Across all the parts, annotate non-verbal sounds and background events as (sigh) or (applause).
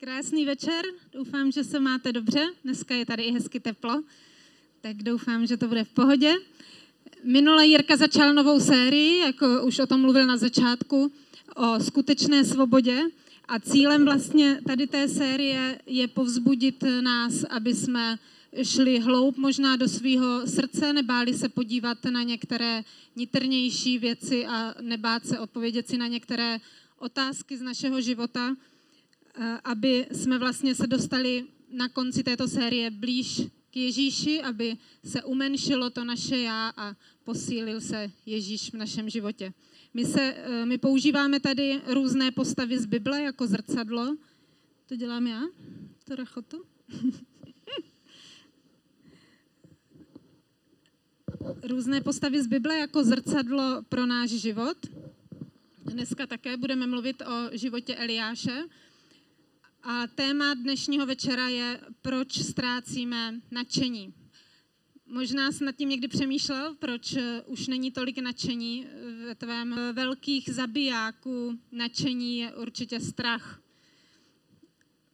Krásný večer, doufám, že se máte dobře. Dneska je tady i hezky teplo, tak doufám, že to bude v pohodě. Minule Jirka začal novou sérii, jako už o tom mluvil na začátku, o skutečné svobodě. A cílem vlastně tady té série je povzbudit nás, aby jsme šli hloub možná do svého srdce, nebáli se podívat na některé nitrnější věci a nebát se odpovědět si na některé otázky z našeho života, aby jsme vlastně se dostali na konci této série blíž k Ježíši, aby se umenšilo to naše já a posílil se Ježíš v našem životě. My, se, eh, my používáme tady různé postavy z Bible jako zrcadlo. To dělám já? To rachotu? (laughs) různé postavy z Bible jako zrcadlo pro náš život. Dneska také budeme mluvit o životě Eliáše. A téma dnešního večera je, proč ztrácíme nadšení. Možná jsi nad tím někdy přemýšlel, proč už není tolik nadšení ve tvém velkých zabijáků. Nadšení je určitě strach.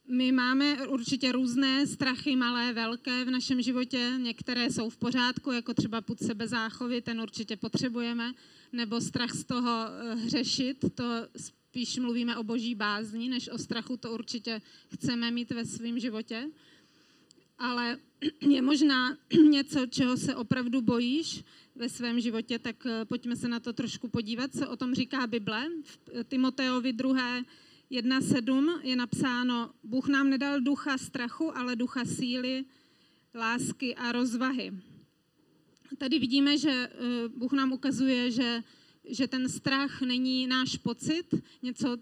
My máme určitě různé strachy, malé, velké v našem životě. Některé jsou v pořádku, jako třeba put sebezáchovy, ten určitě potřebujeme, nebo strach z toho eh, hřešit, to spíš mluvíme o boží bázni, než o strachu, to určitě chceme mít ve svém životě. Ale je možná (clears throat) něco, čeho se opravdu bojíš ve svém životě, tak eh, pojďme se na to trošku podívat, co o tom říká Bible. V Timoteovi 2 1.7 je napsáno, Bůh nám nedal ducha strachu, ale ducha síly, lásky a rozvahy. Tady vidíme, že eh, Bůh nám ukazuje, že, že ten strach není náš pocit, něco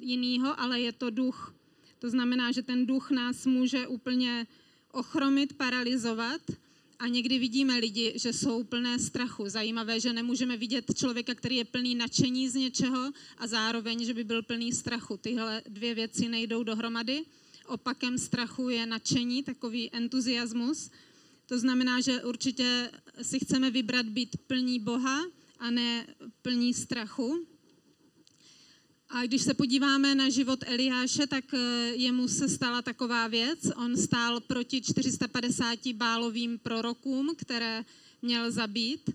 jiného, ale je to duch. To znamená, že ten duch nás může úplně ochromit, paralizovat a někdy vidíme lidi, že jsou plné strachu. Zajímavé, že nemůžeme vidět člověka, který je plný nadšení z něčeho a zároveň, že by byl plný strachu. Tyhle dvě věci nejdou dohromady. Opakem strachu je nadšení, takový entuziasmus. To znamená, že určitě si chceme vybrat být plní Boha a ne plní strachu. A když se podíváme na život Eliáše, tak eh, jemu se stala taková věc. On stál proti 450 bálovým prorokům, které měl zabít.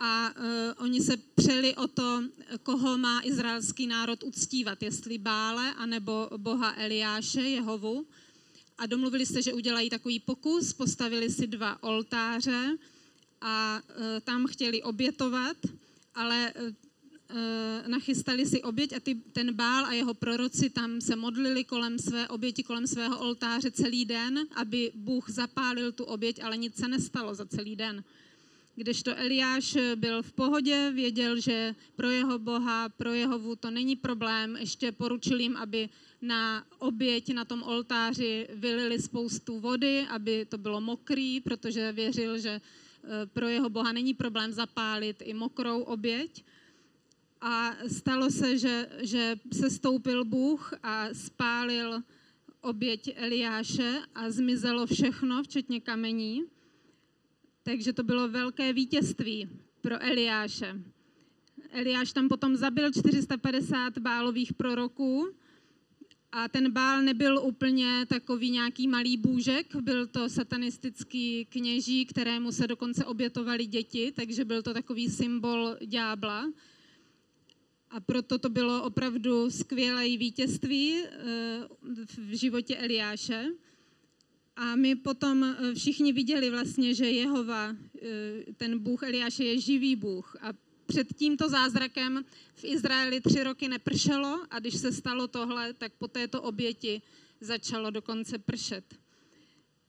A uh, oni se přeli o to, koho má izraelský národ uctívat, jestli Bále anebo boha Eliáše, Jehovu. A domluvili se, že udělají takový pokus, postavili si dva oltáře a uh, tam chtěli obětovat, ale uh, Eh, nachystali si oběť a ty, ten bál a jeho proroci tam se modlili kolem své oběti, kolem svého oltáře celý den, aby Bůh zapálil tu oběť, ale nic se nestalo za celý den. Kdežto Eliáš byl v pohodě, věděl, že pro jeho boha, pro jeho to není problém, ještě poručil jim, aby na oběť na tom oltáři vylili spoustu vody, aby to bylo mokrý, protože věřil, že pro jeho boha není problém zapálit i mokrou oběť. A stalo se, že, že se stoupil Bůh a spálil oběť Eliáše a zmizelo všechno, včetně kamení. Takže to bylo velké vítězství pro Eliáše. Eliáš tam potom zabil 450 bálových proroků a ten bál nebyl úplně takový nějaký malý bůžek, byl to satanistický kněží, kterému se dokonce obětovali děti, takže byl to takový symbol ďábla. A proto to bylo opravdu skvělé vítězství eh, v životě Eliáše. A my potom eh, všichni viděli vlastně, že Jehova, eh, ten Bůh Eliáše je živý Bůh. A před tímto zázrakem v Izraeli tři roky nepršelo a když se stalo tohle, tak po této oběti začalo dokonce pršet.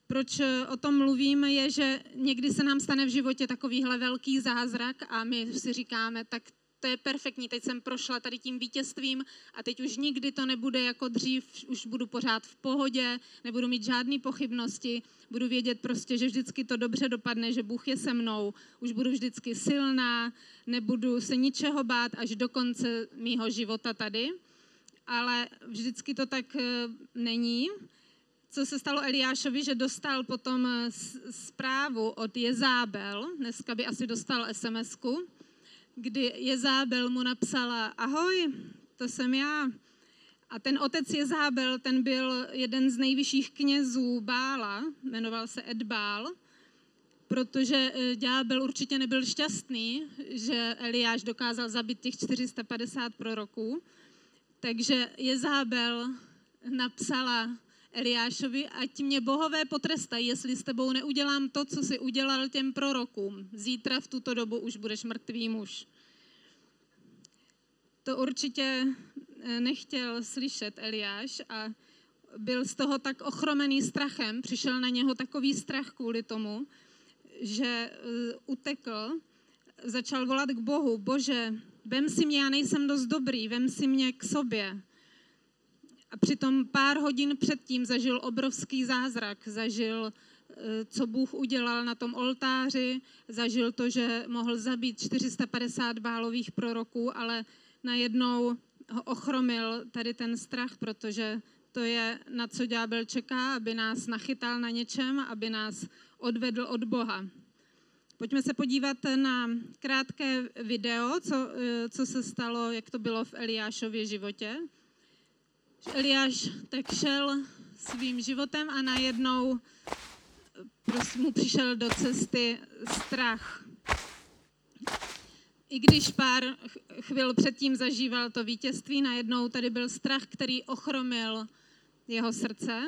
Proč o tom mluvím, je, že někdy se nám stane v životě takovýhle velký zázrak a my si říkáme, tak to je perfektní, teď jsem prošla tady tím vítězstvím a teď už nikdy to nebude jako dřív, už budu pořád v pohodě, nebudu mít žádné pochybnosti, budu vědět prostě, že vždycky to dobře dopadne, že Bůh je se mnou, už budu vždycky silná, nebudu se ničeho bát až do konce mýho života tady, ale vždycky to tak eh, není. Co se stalo Eliášovi, že dostal potom zprávu od Jezábel, dneska by asi dostal SMS-ku, kdy Jezábel mu napsala, ahoj, to jsem já. A ten otec Jezábel, ten byl jeden z nejvyšších knězů Bála, jmenoval se Edbál, protože eh, ďábel určitě nebyl šťastný, že Eliáš dokázal zabít těch 450 proroků. Takže Jezábel napsala Eliášovi, ať mě bohové potrestají, jestli s tebou neudělám to, co si udělal těm prorokům. Zítra v tuto dobu už budeš mrtvý muž. To určitě eh, nechtěl slyšet Eliáš a byl z toho tak ochromený strachem, přišel na něho takový strach kvůli tomu, že eh, utekl, začal volat k Bohu, bože, vem si mě, já nejsem dost dobrý, vem si mě k sobě. A přitom pár hodin předtím zažil obrovský zázrak, zažil, eh, co Bůh udělal na tom oltáři, zažil to, že mohl zabít 450 bálových proroků, ale najednou ho ochromil tady ten strach, protože to je, na co ďábel čeká, aby nás nachytal na něčem, aby nás odvedl od Boha. Pojďme se podívat na krátké video, co, eh, co se stalo, jak to bylo v Eliášově životě. Eliáš tak šel svým životem a najednou prostě mu přišel do cesty strach. I když pár chvil předtím zažíval to vítězství, najednou tady byl strach, který ochromil jeho srdce.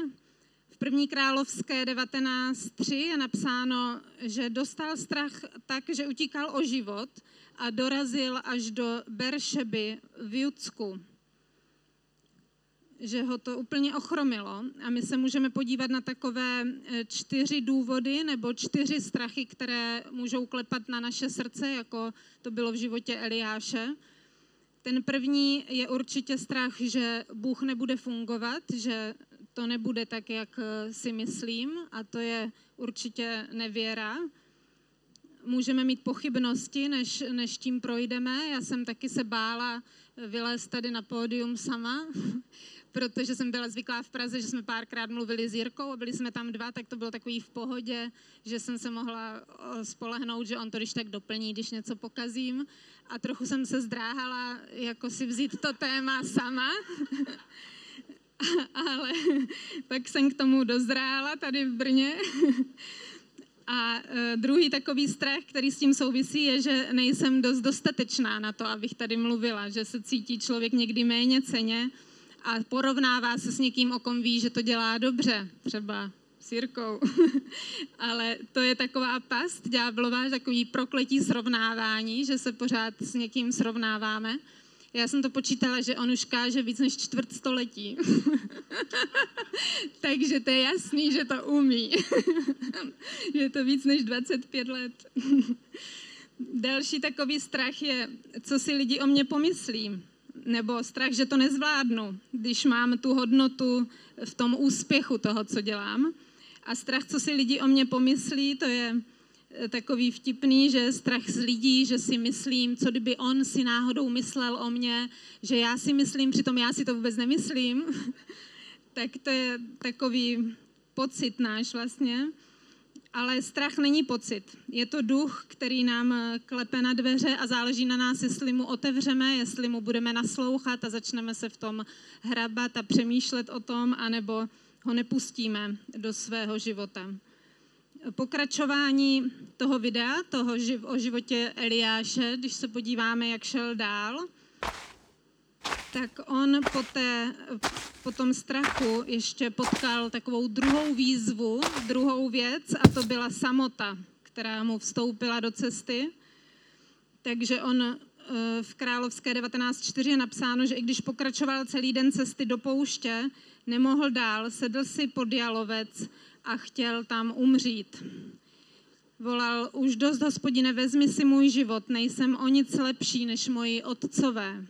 V první královské 19.3 je napsáno, že dostal strach tak, že utíkal o život a dorazil až do Beršeby v Judsku že ho to úplně ochromilo. A my se můžeme podívat na takové e, čtyři důvody nebo čtyři strachy, které můžou klepat na naše srdce, jako to bylo v životě Eliáše. Ten první je určitě strach, že Bůh nebude fungovat, že to nebude tak, jak e, si myslím, a to je určitě nevěra. Můžeme mít pochybnosti, než, než tím projdeme. Já jsem taky se bála vylézt tady na pódium sama, protože jsem byla zvyklá v Praze, že jsme párkrát mluvili s Jirkou a byli jsme tam dva, tak to bylo takový v pohodě, že jsem se mohla spolehnout, že on to když tak doplní, když něco pokazím. A trochu jsem se zdráhala jako si vzít to téma sama. (laughs) Ale pak jsem k tomu dozrála tady v Brně. A e, druhý takový strach, který s tím souvisí, je, že nejsem dost dostatečná na to, abych tady mluvila, že se cítí člověk někdy méně ceně a porovnává se s někým, o kom ví, že to dělá dobře, třeba s Jirkou. (laughs) Ale to je taková past ďáblová, takový prokletí srovnávání, že se pořád s někým srovnáváme. Já jsem to počítala, že on už káže víc než čtvrt století. (laughs) Takže to je jasný, že to umí. (laughs) je to víc než 25 let. Další takový strach je, co si lidi o mě pomyslí nebo strach, že to nezvládnu, když mám tu hodnotu v tom úspěchu toho, co dělám. A strach, co si lidi o mě pomyslí, to je eh, takový vtipný, že strach z lidí, že si myslím, co kdyby on si náhodou myslel o mě, že já si myslím, přitom já si to vůbec nemyslím. (laughs) tak to je takový pocit náš vlastně. Ale strach není pocit. Je to duch, který nám eh, klepe na dveře a záleží na nás, jestli mu otevřeme, jestli mu budeme naslouchat a začneme se v tom hrabat a přemýšlet o tom, anebo ho nepustíme do svého života. Pokračování toho videa, toho o životě Eliáše, když se podíváme, jak šel dál, tak on po, té, po tom strachu ještě potkal takovou druhou výzvu, druhou věc a to byla samota, která mu vstoupila do cesty. Takže on eh, v Královské 19.4 je napsáno, že i když pokračoval celý den cesty do pouště, nemohl dál, sedl si pod jalovec a chtěl tam umřít. Volal, už dost, hospodine, vezmi si můj život, nejsem o nic lepší než moji otcové.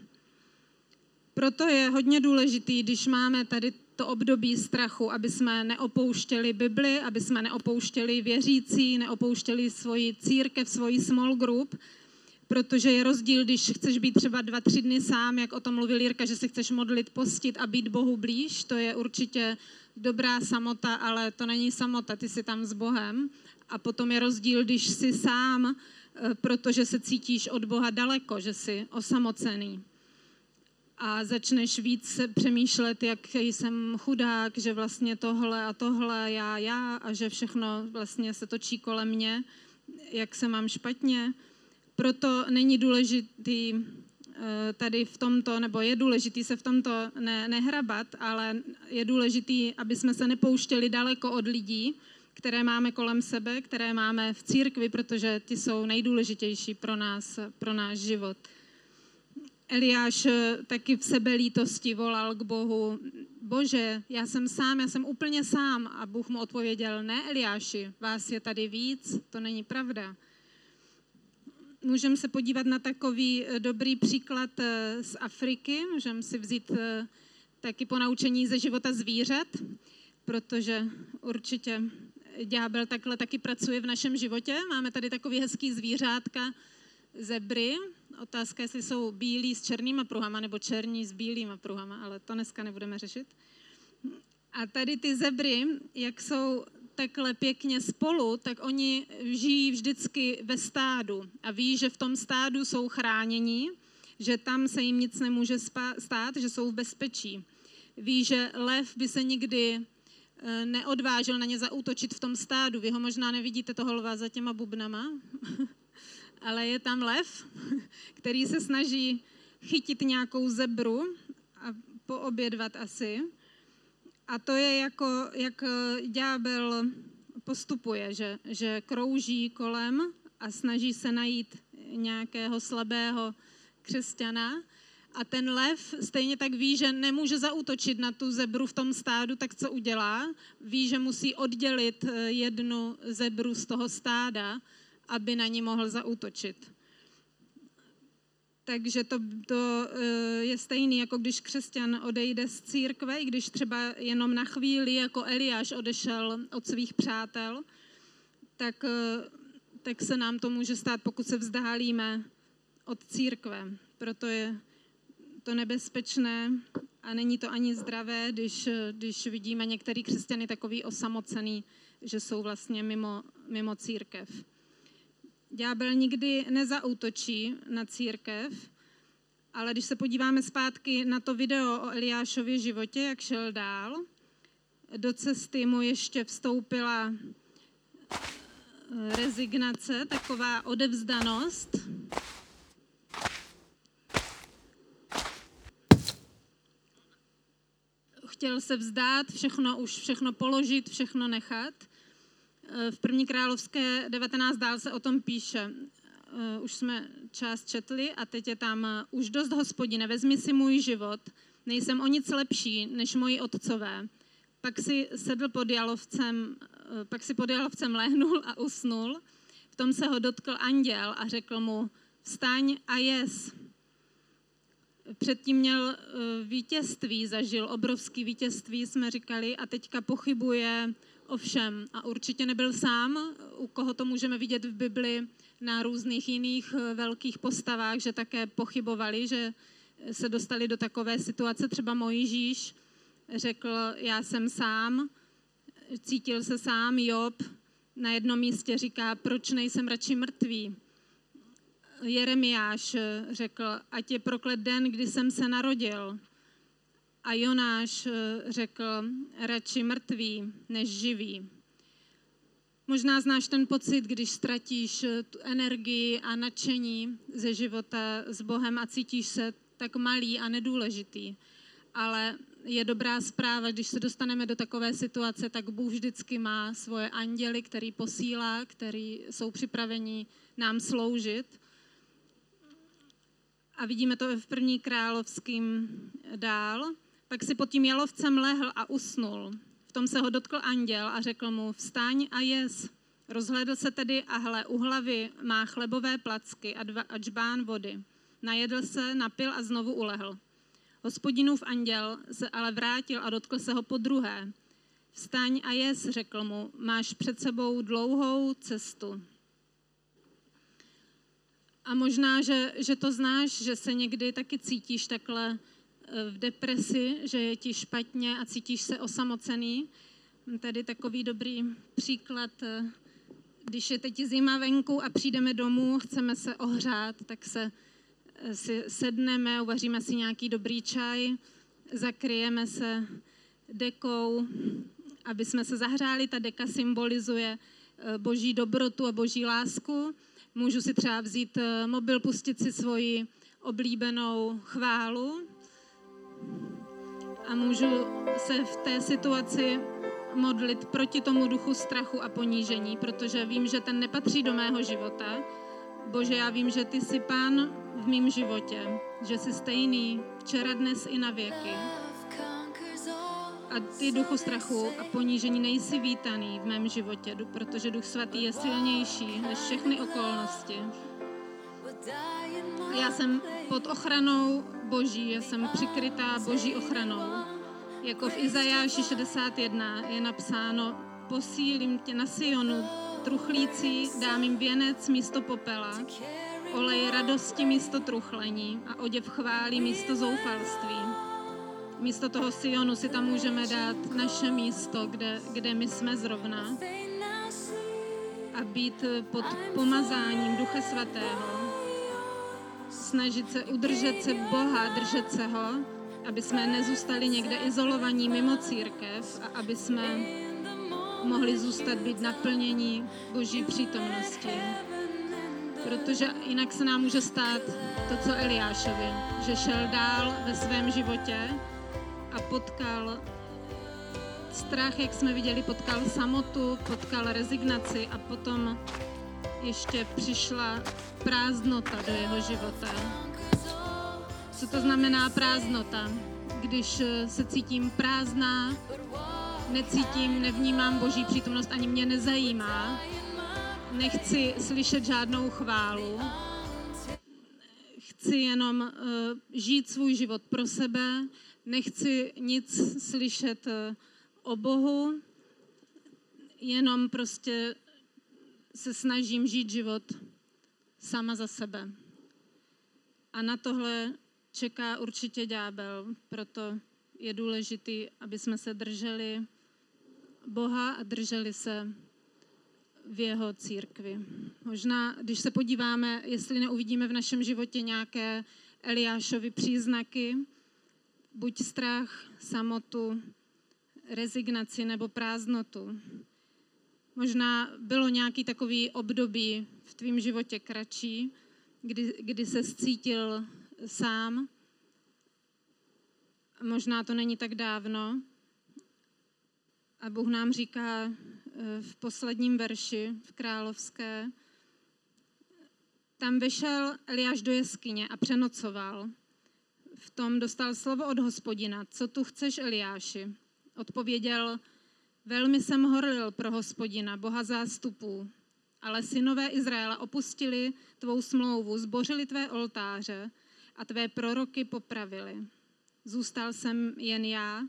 Proto je hodně důležitý, když máme tady to období strachu, aby jsme neopouštěli Bibli, aby jsme neopouštěli věřící, neopouštěli svoji církev, svoji small group, protože je rozdíl, když chceš být třeba dva, tři dny sám, jak o tom mluvil Jirka, že se chceš modlit, postit a být Bohu blíž, to je určitě dobrá samota, ale to není samota, ty jsi tam s Bohem. A potom je rozdíl, když jsi sám, eh, protože se cítíš od Boha daleko, že jsi osamocený. A začneš víc přemýšlet, jak jsem chudák, že vlastně tohle a tohle, já, já a že všechno vlastně se točí kolem mě, jak se mám špatně. Proto není důležitý eh, tady v tomto, nebo je důležitý se v tomto ne, nehrabat, ale je důležitý, aby jsme se nepouštěli daleko od lidí, které máme kolem sebe, které máme v církvi, protože ty jsou nejdůležitější pro nás, pro náš život. Eliáš eh, taky v sebelítosti volal k Bohu, bože, já jsem sám, já jsem úplně sám. A Bůh mu odpověděl, ne Eliáši, vás je tady víc, to není pravda. Můžeme se podívat na takový eh, dobrý příklad eh, z Afriky, můžeme si vzít taky po naučení ze života zvířat, protože určitě ďábel takhle taky pracuje v našem životě. Máme tady takový hezký zvířátka, zebry. Otázka, jestli jsou bílí s černýma pruhama nebo černí s bílýma pruhama, ale to dneska nebudeme řešit. A tady ty zebry, jak jsou takhle pěkně spolu, tak oni žijí vždycky ve stádu a ví, že v tom stádu jsou chránění, že tam se jim nic nemůže stát, že jsou v bezpečí. Ví, že lev by se nikdy eh, neodvážil na ně zaútočit v tom stádu. Vy ho možná nevidíte toho lva za těma bubnama, (laughs) ale je tam lev, (laughs) který se snaží chytit nějakou zebru a poobědvat asi. A to je jako, jak eh, ďábel postupuje, že, že krouží kolem a snaží se najít nějakého slabého křesťana. A ten lev stejně tak ví, že nemůže zaútočit na tu zebru v tom stádu, tak co udělá? Ví, že musí oddělit eh, jednu zebru z toho stáda aby na ní mohl zaútočit. Takže to, to eh, je stejný, jako když křesťan odejde z církve, i když třeba jenom na chvíli, jako Eliáš odešel od svých přátel, tak, eh, tak se nám to může stát, pokud se vzdálíme od církve. Proto je to nebezpečné a není to ani zdravé, když, když vidíme některý křesťany takový osamocený, že jsou vlastně mimo, mimo církev. Ďábel nikdy nezautočí na církev, ale když se podíváme zpátky na to video o Eliášově životě, jak šel dál, do cesty mu ještě vstoupila eh, rezignace, taková odevzdanost. Chtěl se vzdát, všechno už všechno položit, všechno nechat v první královské 19 dál se o tom píše. Eh, už jsme část četli a teď je tam eh, už dost hospodine, vezmi si můj život, nejsem o nic lepší než moji otcové. Pak si sedl pod jalovcem, eh, pak si pod jalovcem lehnul a usnul. V tom se ho dotkl anděl a řekl mu, vstaň a jes. Předtím měl vítězství, zažil obrovský vítězství, jsme říkali, a teďka pochybuje Ovšem, a určitě nebyl sám, u koho to můžeme vidět v Bibli na různých jiných eh, velkých postavách, že také pochybovali, že se dostali do takové situace. Třeba Mojžíš řekl, já jsem sám, cítil se sám, Job na jednom místě říká, proč nejsem radši mrtvý. Jeremiáš řekl, ať je proklet den, kdy jsem se narodil. A Jonáš eh, řekl, radši mrtvý než živý. Možná znáš ten pocit, když ztratíš eh, tu energii a nadšení ze života s Bohem a cítíš se tak malý a nedůležitý. Ale je dobrá zpráva, když se dostaneme do takové situace, tak Bůh vždycky má svoje anděly, který posílá, který jsou připraveni nám sloužit. A vidíme to v první královským dál. Pak si pod tím jalovcem lehl a usnul. V tom se ho dotkl anděl a řekl mu, vstaň a jes. Rozhledl se tedy a hle, u hlavy má chlebové placky a, dva, a džbán vody. Najedl se, napil a znovu ulehl. Hospodinův anděl se ale vrátil a dotkl se ho po druhé. Vstaň a jes, řekl mu, máš před sebou dlouhou cestu. A možná, že, že to znáš, že se někdy taky cítíš takhle v depresi, že je ti špatně a cítíš se osamocený. Tady takový dobrý příklad, když je teď zima venku a přijdeme domů, chceme se ohřát, tak se si sedneme, uvaříme si nějaký dobrý čaj, zakryjeme se dekou, aby jsme se zahřáli. Ta deka symbolizuje eh, boží dobrotu a boží lásku. Můžu si třeba vzít eh, mobil, pustit si svoji oblíbenou chválu a můžu se v té situaci modlit proti tomu duchu strachu a ponížení, protože vím, že ten nepatří do mého života. Bože, já vím, že ty jsi pán v mém životě, že jsi stejný včera, dnes i na věky. A ty duchu strachu a ponížení nejsi vítaný v mém životě, protože duch svatý je silnější než všechny okolnosti. Já jsem pod ochranou Boží, já jsem přikrytá Boží ochranou. Jako v Izajáši 61 je napsáno, posílím tě na Sionu, truchlící, dám jim věnec místo popela, olej radosti místo truchlení a oděv chválí místo zoufalství. Místo toho Sionu si tam můžeme dát naše místo, kde, kde my jsme zrovna a být pod pomazáním Ducha Svatého. Snažit se udržet se Boha, držet se ho, aby jsme nezůstali někde izolovaní mimo církev a aby jsme mohli zůstat být naplnění Boží přítomnosti. Protože jinak se nám může stát to, co Eliášovi, že šel dál ve svém životě a potkal strach, jak jsme viděli, potkal samotu, potkal rezignaci a potom ještě přišla prázdnota do jeho života. Co to znamená prázdnota? Když eh, se cítím prázdná, necítím, nevnímám Boží přítomnost, ani mě nezajímá, nechci slyšet žádnou chválu, chci jenom uh, žít svůj život pro sebe, nechci nic slyšet uh, o Bohu, jenom prostě se snažím žít život sama za sebe. A na tohle čeká určitě ďábel, proto je důležité, aby jsme se drželi Boha a drželi se v jeho církvi. Možná, když se podíváme, jestli neuvidíme v našem životě nějaké Eliášovy příznaky, buď strach, samotu, rezignaci nebo prázdnotu. Možná bylo nějaký takový období v tvém životě kratší, kdy, kdy se cítil sám. Možná to není tak dávno. A Bůh nám říká eh, v posledním verši, v královské, tam vyšel Eliáš do jeskyně a přenocoval. V tom dostal slovo od hospodina. Co tu chceš, Eliáši? Odpověděl, velmi jsem horlil pro hospodina, boha zástupů, ale synové Izraela opustili tvou smlouvu, zbořili tvé oltáře a tvé proroky popravili. Zůstal jsem jen já,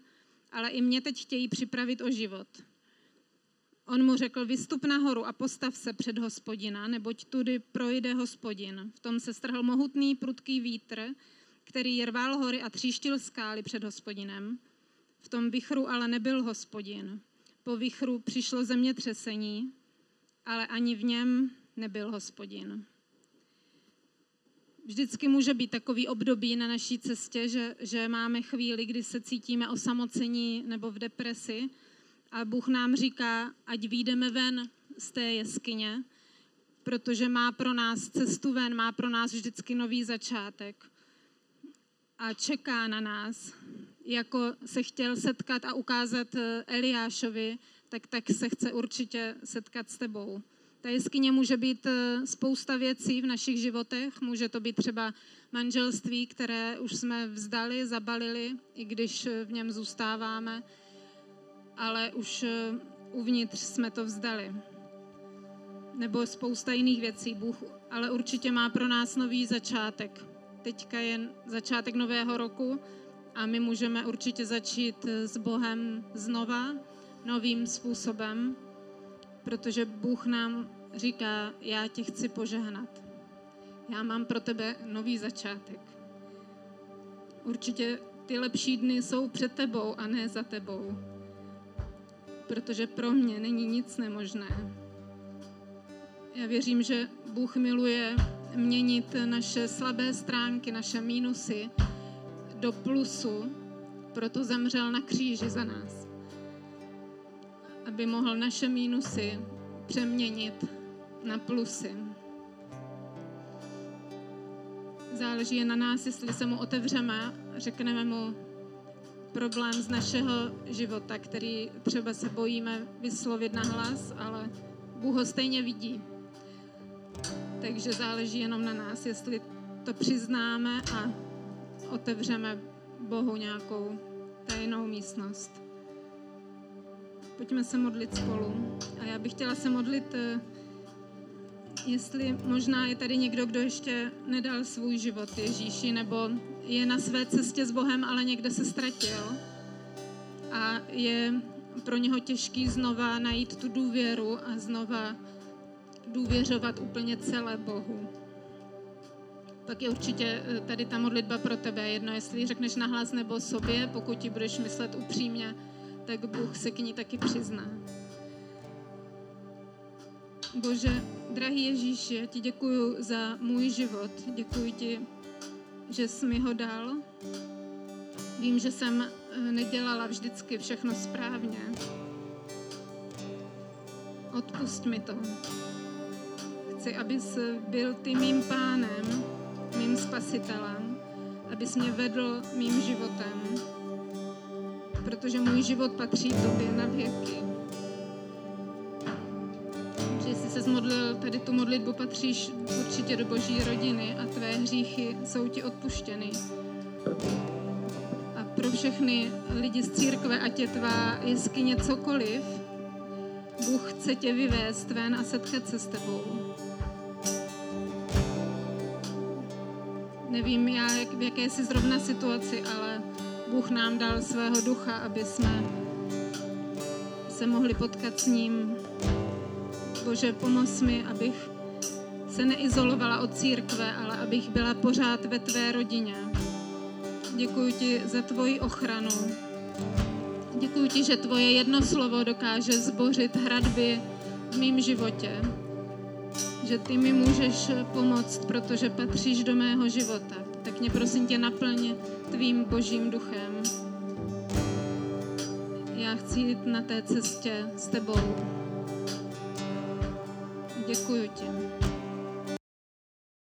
ale i mě teď chtějí připravit o život. On mu řekl, vystup nahoru a postav se před hospodina, neboť tudy projde hospodin. V tom se strhl mohutný prudký vítr, který rval hory a tříštil skály před hospodinem. V tom vichru ale nebyl hospodin. Po vichru přišlo zemětřesení, ale ani v něm nebyl hospodin. Vždycky může být takový období na naší cestě, že, že máme chvíli, kdy se cítíme osamocení nebo v depresi a Bůh nám říká, ať výjdeme ven z té jeskyně, protože má pro nás cestu ven, má pro nás vždycky nový začátek a čeká na nás. Jako se chtěl setkat a ukázat eh, Eliášovi, tak, tak se chce určitě setkat s tebou. Ta jeskyně může být eh, spousta věcí v našich životech. Může to být třeba manželství, které už jsme vzdali, zabalili, i když eh, v něm zůstáváme, ale už uvnitř jsme to vzdali. Nebo spousta jiných věcí. Bůh ale určitě má pro nás nový začátek. Teďka je začátek nového roku a my můžeme určitě začít s Bohem znova, novým způsobem protože Bůh nám říká, já tě chci požehnat. Já mám pro tebe nový začátek. Určitě ty lepší dny jsou před tebou a ne za tebou. Protože pro mě není nic nemožné. Já věřím, že Bůh miluje měnit naše slabé stránky, naše mínusy do plusu, proto zemřel na kříži za nás. Aby mohl naše mínusy přeměnit na plusy. Záleží je na nás, jestli se mu otevřeme, řekneme mu problém z našeho života, který třeba se bojíme vyslovit na hlas, ale Bůh ho stejně vidí. Takže záleží jenom na nás, jestli to přiznáme a otevřeme Bohu nějakou tajnou místnost. Pojďme se modlit spolu. A já bych chtěla se modlit, eh, jestli možná je tady někdo, kdo ještě nedal svůj život Ježíši, nebo je na své cestě s Bohem, ale někde se ztratil. A je pro něho těžký znova najít tu důvěru a znova důvěřovat úplně celé Bohu. Tak je určitě eh, tady ta modlitba pro tebe. Jedno, jestli řekneš nahlas nebo sobě, pokud ti budeš myslet upřímně, tak Bůh se k ní taky přizná. Bože, drahý Ježíši, já ti děkuji za můj život. Děkuji ti, že jsi mi ho dal. Vím, že jsem eh, nedělala vždycky všechno správně. Odpust mi to. Chci, abys byl ty mým pánem, mým spasitelem, abys mě vedl mým životem, protože můj život patří tobě na věky. Že jsi se zmodlil, tady tu modlitbu patříš určitě do boží rodiny a tvé hříchy jsou ti odpuštěny. A pro všechny lidi z církve, ať je tvá jeskyně cokoliv, Bůh chce tě vyvést ven a setkat se s tebou. Nevím, jak, v jaké jsi zrovna situaci, ale Bůh nám dal svého ducha, aby jsme se mohli potkat s ním. Bože, pomoz mi, abych se neizolovala od církve, ale abych byla pořád ve tvé rodině. Děkuji ti za tvoji ochranu. Děkuji ti, že tvoje jedno slovo dokáže zbořit hradby v mém životě že ty mi můžeš pomoct, protože patříš do mého života. Tak mě prosím tě naplň tvým božím duchem. Já chci jít na té cestě s tebou. Děkuji ti.